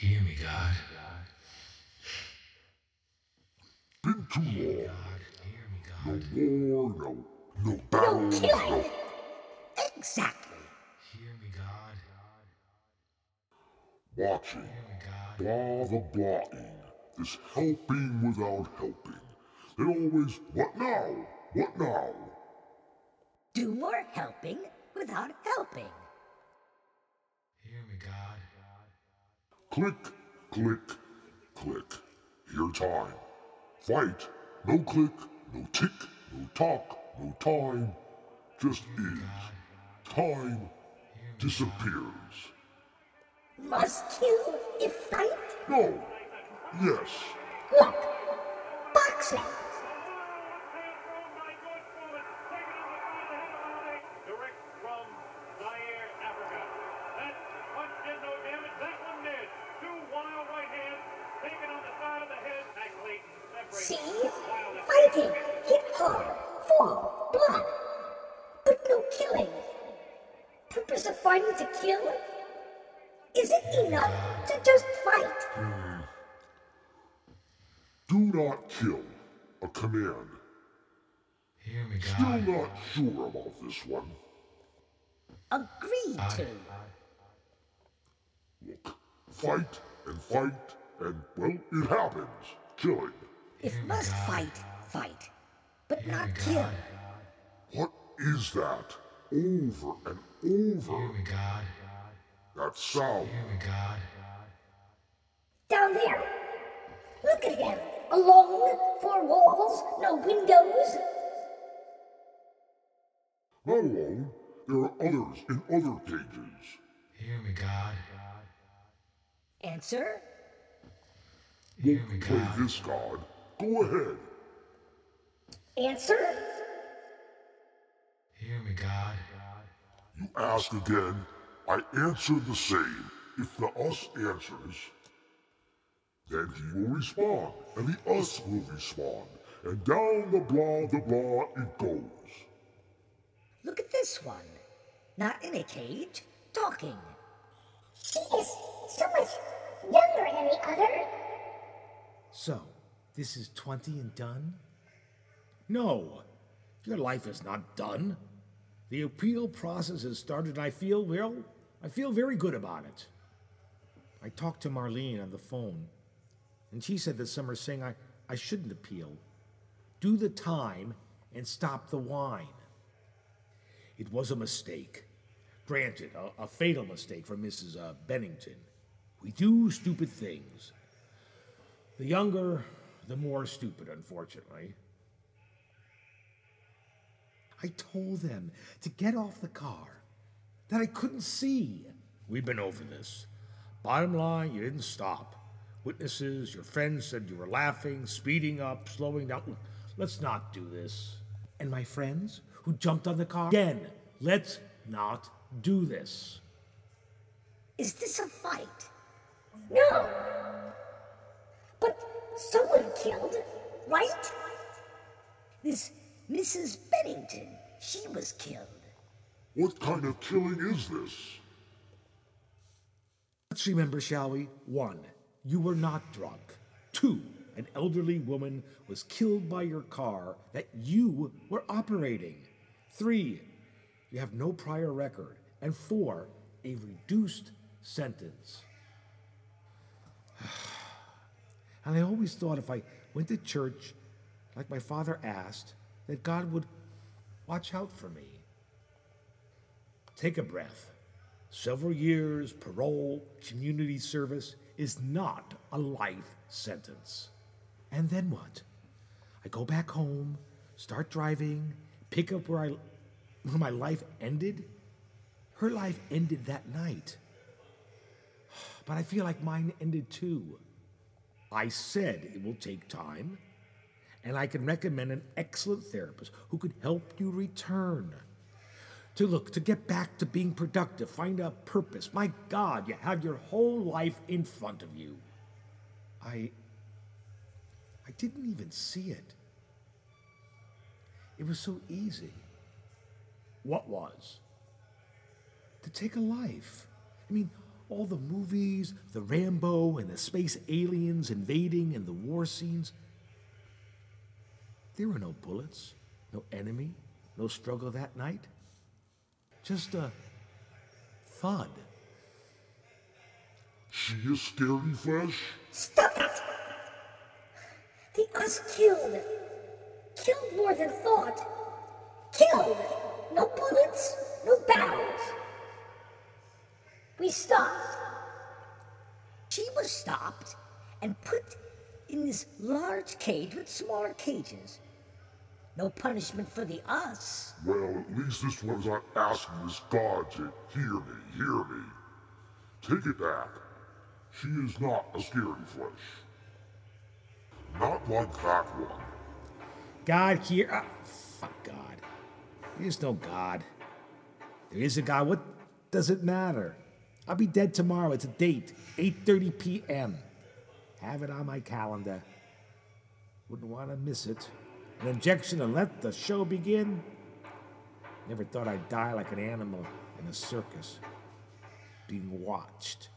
Hear me, God. Been too long. God, hear me, No God. war, no, no No killing. no. Exactly. Hear me, God. Watching. Hear me, God. Blah the blahing. This helping without helping. They always, what now? What now? Do more helping without helping. Hear me, God. Click, click, click. Here time. Fight. No click, no tick, no talk, no time. Just is. Time disappears. Must kill if fight? No. Yes. Look. Boxing. Purpose of fighting to kill? Is it enough to just fight? Hmm. Do not kill. A command. Hear me, Still not sure about this one. Agreed to. Look. Fight and fight and, well, it happens. Killing. If must fight, fight. But Hear not kill. God. What is that? Over and Hear over. me, God. That sound. Hear me, God. Down there. Look at him. Alone, four walls, no windows. Not alone. There are others in other cages. Hear me, God. Answer? Hear me, Won't play this god. Go ahead. Answer? Hear me, God. You ask again, I answer the same. If the us answers, then he will respond, and the us will respond, and down the blah the blah it goes. Look at this one. Not in a cage, talking. She is so much younger than the other. So, this is 20 and done? No, your life is not done. The appeal process has started, and I feel, well, I feel very good about it. I talked to Marlene on the phone, and she said that some are saying I, I shouldn't appeal. Do the time and stop the whine. It was a mistake. Granted, a, a fatal mistake for Mrs. Uh, Bennington. We do stupid things. The younger, the more stupid, unfortunately. I told them to get off the car, that I couldn't see. We've been over this. Bottom line, you didn't stop. Witnesses, your friends said you were laughing, speeding up, slowing down. Let's not do this. And my friends who jumped on the car? Again, let's not do this. Is this a fight? No. But someone killed, right? This Mrs. Bennington, she was killed. What kind of killing is this? Let's remember, shall we? One, you were not drunk. Two, an elderly woman was killed by your car that you were operating. Three, you have no prior record. And four, a reduced sentence. and I always thought if I went to church like my father asked, that God would watch out for me. Take a breath. Several years, parole, community service is not a life sentence. And then what? I go back home, start driving, pick up where I where my life ended. Her life ended that night. But I feel like mine ended too. I said it will take time, and I can recommend an excellent therapist who can help you return to look, to get back to being productive, find a purpose. My God, you have your whole life in front of you. I. I didn't even see it. It was so easy. What was? To take a life. I mean, all the movies, the Rambo and the space aliens invading and the war scenes. There were no bullets, no enemy, no struggle that night. Just a thud. She is scary flesh? Stop it! The us killed. Killed more than thought. Killed! No bullets, no battles. We stopped. She was stopped and put in this large cage with smaller cages. No punishment for the us. Well, at least this one's not asking this god to hear me, hear me. Take it back. She is not a scary flesh. Not like that one. God here. ah, fuck God. There's no God. There is a God. What does it matter? I'll be dead tomorrow. It's a date, 8:30 p.m. Have it on my calendar. Wouldn't want to miss it. An injection and let the show begin. Never thought I'd die like an animal in a circus, being watched.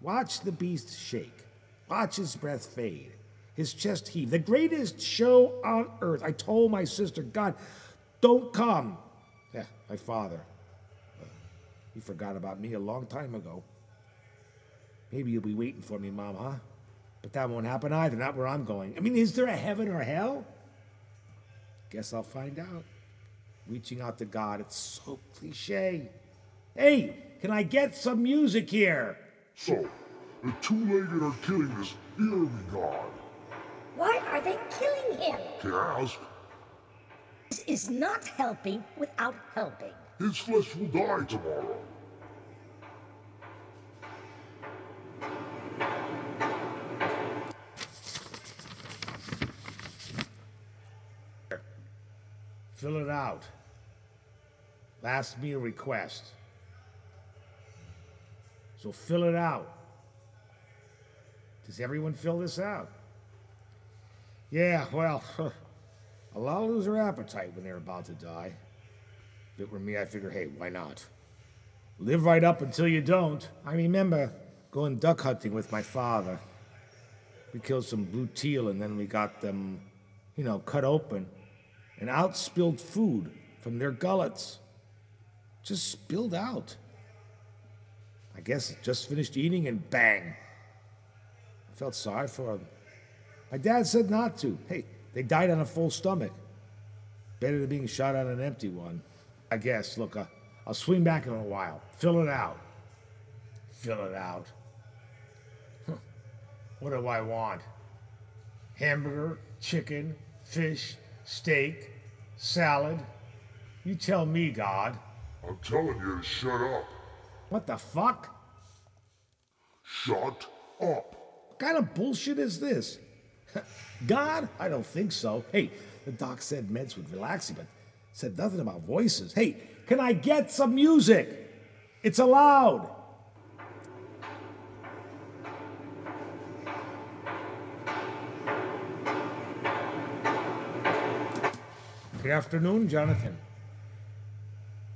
Watch the beast shake. Watch his breath fade. His chest heave. The greatest show on earth. I told my sister, God, don't come. Yeah, my father. Uh, he forgot about me a long time ago. Maybe you'll be waiting for me, Mom, huh? But that won't happen either, not where I'm going. I mean, is there a heaven or hell? Guess I'll find out. Reaching out to God, it's so cliche. Hey, can I get some music here? So, the two-legged are killing this eerie god. Why are they killing him? Can I ask? This is not helping without helping. His flesh will die tomorrow. Fill it out. Last meal request. So fill it out. Does everyone fill this out? Yeah, well, a lot lose their appetite when they're about to die. If it were me, I'd figure, hey, why not? Live right up until you don't. I remember going duck hunting with my father. We killed some blue teal and then we got them, you know, cut open and out spilled food from their gullets. Just spilled out. I guess just finished eating and bang. I felt sorry for them. My dad said not to. Hey, they died on a full stomach. Better than being shot on an empty one. I guess. Look, uh, I'll swing back in a while. Fill it out. Fill it out. Huh. What do I want? Hamburger, chicken, fish, steak, salad. You tell me, God. I'm telling you to shut up. What the fuck? Shut up. What kind of bullshit is this? God? I don't think so. Hey, the doc said meds would relax you, but said nothing about voices. Hey, can I get some music? It's allowed. Good afternoon, Jonathan.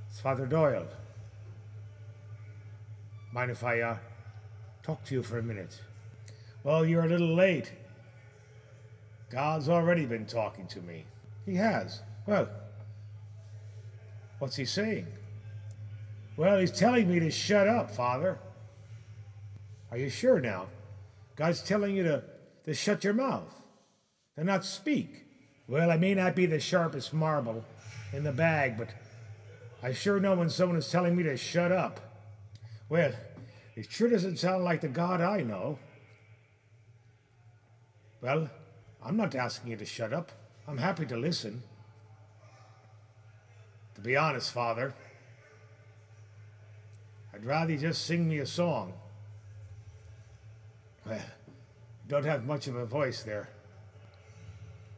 It's Father Doyle. Mind if I uh, talk to you for a minute? Well, you're a little late. God's already been talking to me. He has. Well, what's he saying? Well, he's telling me to shut up, Father. Are you sure now? God's telling you to, to shut your mouth, to not speak. Well, I may not be the sharpest marble in the bag, but I sure know when someone is telling me to shut up. Well, it sure doesn't sound like the God I know. Well, I'm not asking you to shut up. I'm happy to listen. To be honest, Father, I'd rather you just sing me a song. Well, don't have much of a voice there.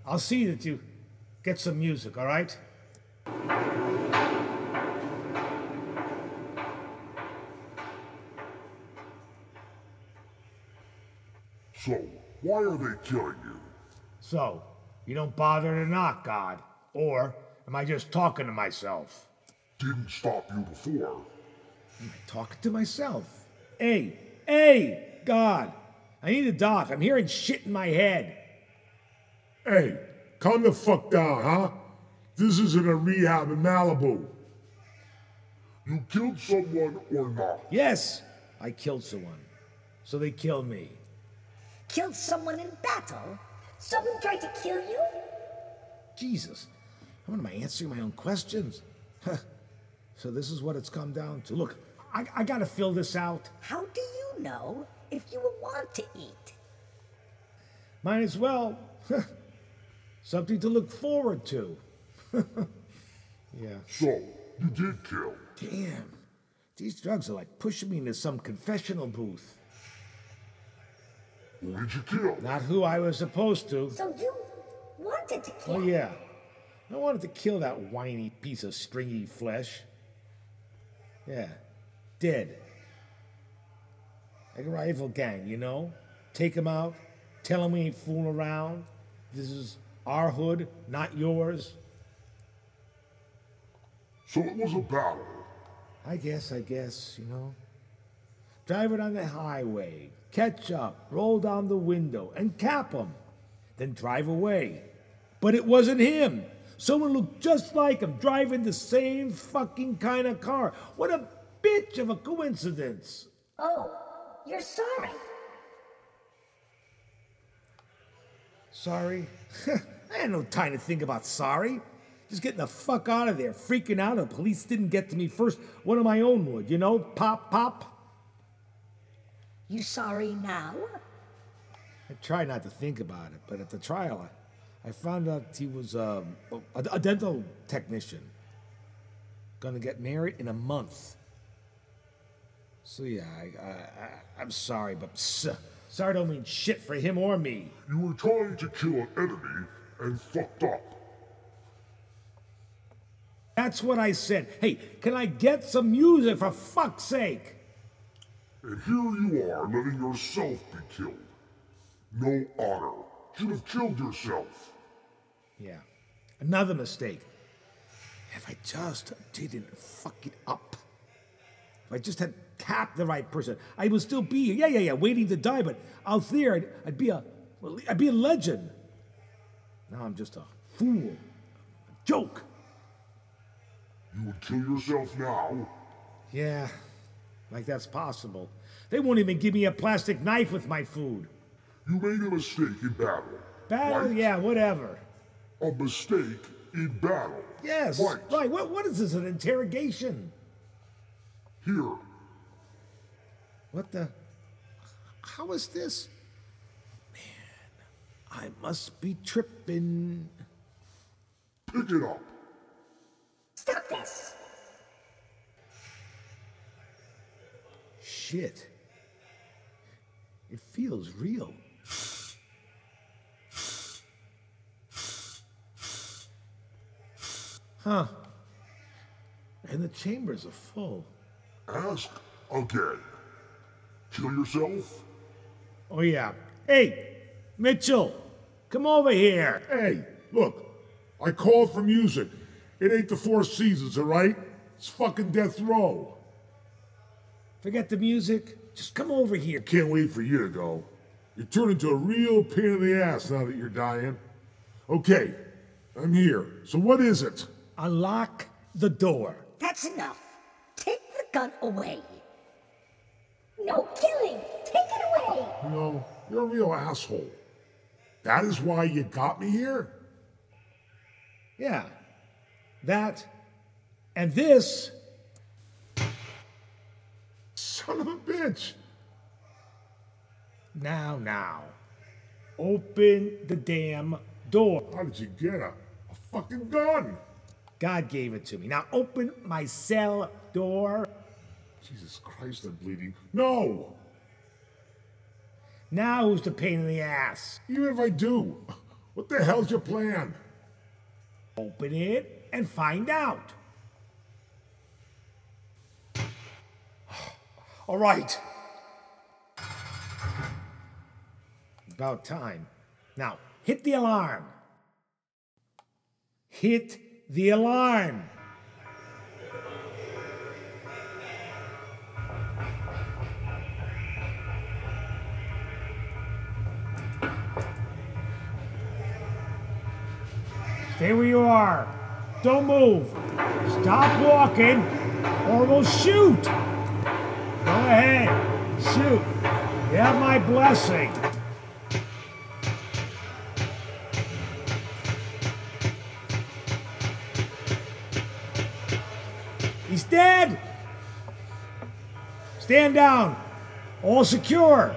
I'll see that you get some music, all right? So, why are they killing you? So, you don't bother to knock, God. Or am I just talking to myself? Didn't stop you before. Am I talking to myself? Hey, hey, God, I need a doc. I'm hearing shit in my head. Hey, calm the fuck down, huh? This isn't a rehab in Malibu. You killed someone or not? Yes, I killed someone. So they killed me. Killed someone in battle? Someone tried to kill you? Jesus, what am I answering my own questions? Huh. So this is what it's come down to. Look, I, I gotta fill this out. How do you know if you will want to eat? Might as well. Something to look forward to. yeah. So, you did kill. Damn. These drugs are like pushing me into some confessional booth. Who did you kill? Not who I was supposed to. So you wanted to kill? Oh, yeah. I wanted to kill that whiny piece of stringy flesh. Yeah. Dead. Like a rival gang, you know? Take him out, tell him we ain't fooling around. This is our hood, not yours. So it was a battle. I guess, I guess, you know. Drive it on the highway, catch up, roll down the window, and cap him. Then drive away. But it wasn't him. Someone looked just like him, driving the same fucking kind of car. What a bitch of a coincidence. Oh, you're sorry. Sorry? I had no time to think about sorry. Just getting the fuck out of there, freaking out. The police didn't get to me first. One of my own would, you know? Pop, pop. You sorry now? I tried not to think about it, but at the trial, I, I found out he was um, a, a dental technician. Gonna get married in a month. So yeah, I, I, I, I'm sorry, but sorry don't mean shit for him or me. You were trying to kill an enemy and fucked up. That's what I said. Hey, can I get some music for fuck's sake? And here you are letting yourself be killed. No honor. Should have killed yourself. Yeah, another mistake. If I just didn't fuck it up, if I just had tapped the right person, I would still be here. Yeah, yeah, yeah, waiting to die. But out there, I'd, I'd be a, well, I'd be a legend. Now I'm just a fool, a joke. You would kill yourself now? Yeah, like that's possible. They won't even give me a plastic knife with my food. You made a mistake in battle. Battle, Right? yeah, whatever. A mistake in battle. Yes, Right. right. What, what is this? An interrogation? Here. What the? How is this? Man, I must be tripping. Pick it up. Stop this. Shit. It feels real. Huh. And the chambers are full. Ask again. Kill yourself? Oh, yeah. Hey, Mitchell, come over here. Hey, look. I called for music. It ain't the Four Seasons, all right? It's fucking death row. Forget the music. Just come over here. I Can't wait for you to go. You turn into a real pain in the ass now that you're dying. Okay, I'm here. So what is it? Unlock the door. That's enough. Take the gun away. No killing. Take it away. You know, you're a real asshole. That is why you got me here? Yeah. That and this. Son of a bitch. Now, now. Open the damn door. How did you get a, a fucking gun? God gave it to me. Now open my cell door. Jesus Christ, I'm bleeding. No! Now who's the pain in the ass? Even if I do, what the hell's your plan? Open it and find out. All right. About time. Now, hit the alarm. Hit the alarm. Stay where you are. Don't move. Stop walking, or we'll shoot. Go ahead. Shoot. You have my blessing. He's dead. Stand down. All secure.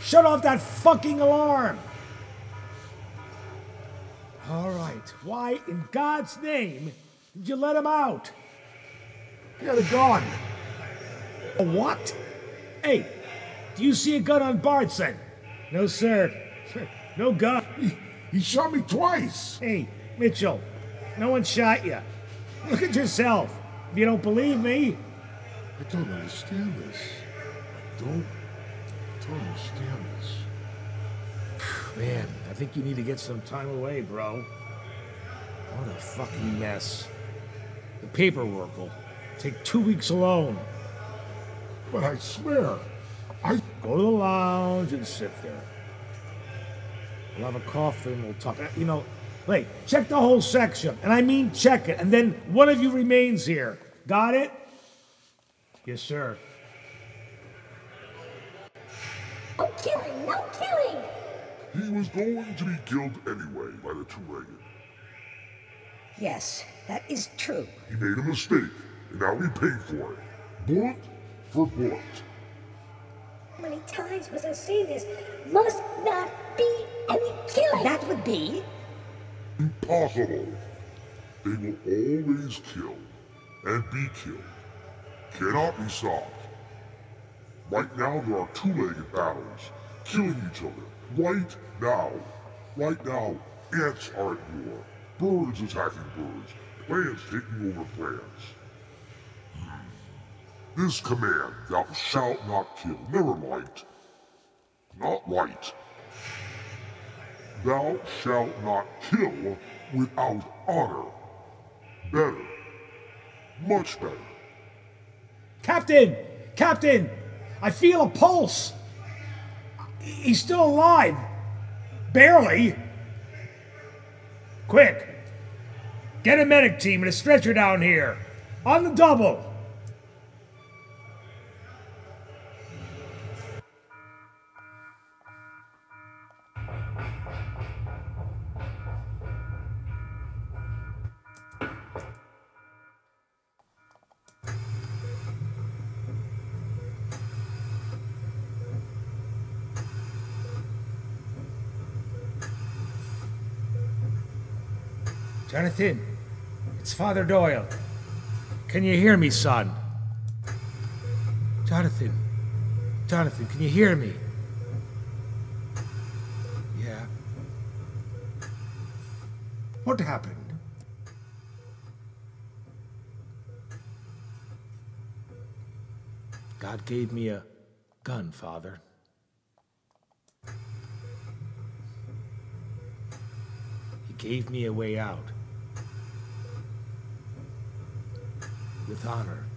Shut off that fucking alarm. All right. Why in God's name did you let him out? He had a gun. A what? Hey, do you see a gun on Bartson? No, sir. No gun. He, he shot me twice. Hey, Mitchell, no one shot you. Look at yourself. If you don't believe me, I don't understand this. I don't, I don't understand this. Man, I think you need to get some time away, bro. What a fucking mess. The paperwork will take two weeks alone. But I swear, I Go to the lounge and sit there. We'll have a coffee and we'll talk. Uh, You know, wait, check the whole section. And I mean check it. And then one of you remains here. Got it? Yes, sir. No killing, no killing. He was going to be killed anyway by the two-legged. Yes, that is true. He made a mistake, and now he paid for it. Bullet for bullet. How many times must I say this? Must not be any killing. That would be. Impossible. They will always kill and be killed. Cannot be stopped. Right now there are two-legged battles, killing each other. Right now. Right now, ants are at war. Birds attacking birds. Plants taking over plants. This command, thou shalt not kill, never liked. Not right. Thou shalt not kill without honor. Better. Much better. Captain! Captain! I feel a pulse! He's still alive! Barely! Quick! Get a medic team and a stretcher down here! On the double! Jonathan, it's Father Doyle. Can you hear me, son? Jonathan, Jonathan, can you hear me? Yeah. what happened? God gave me a gun, Father. He gave me a way out. With honor.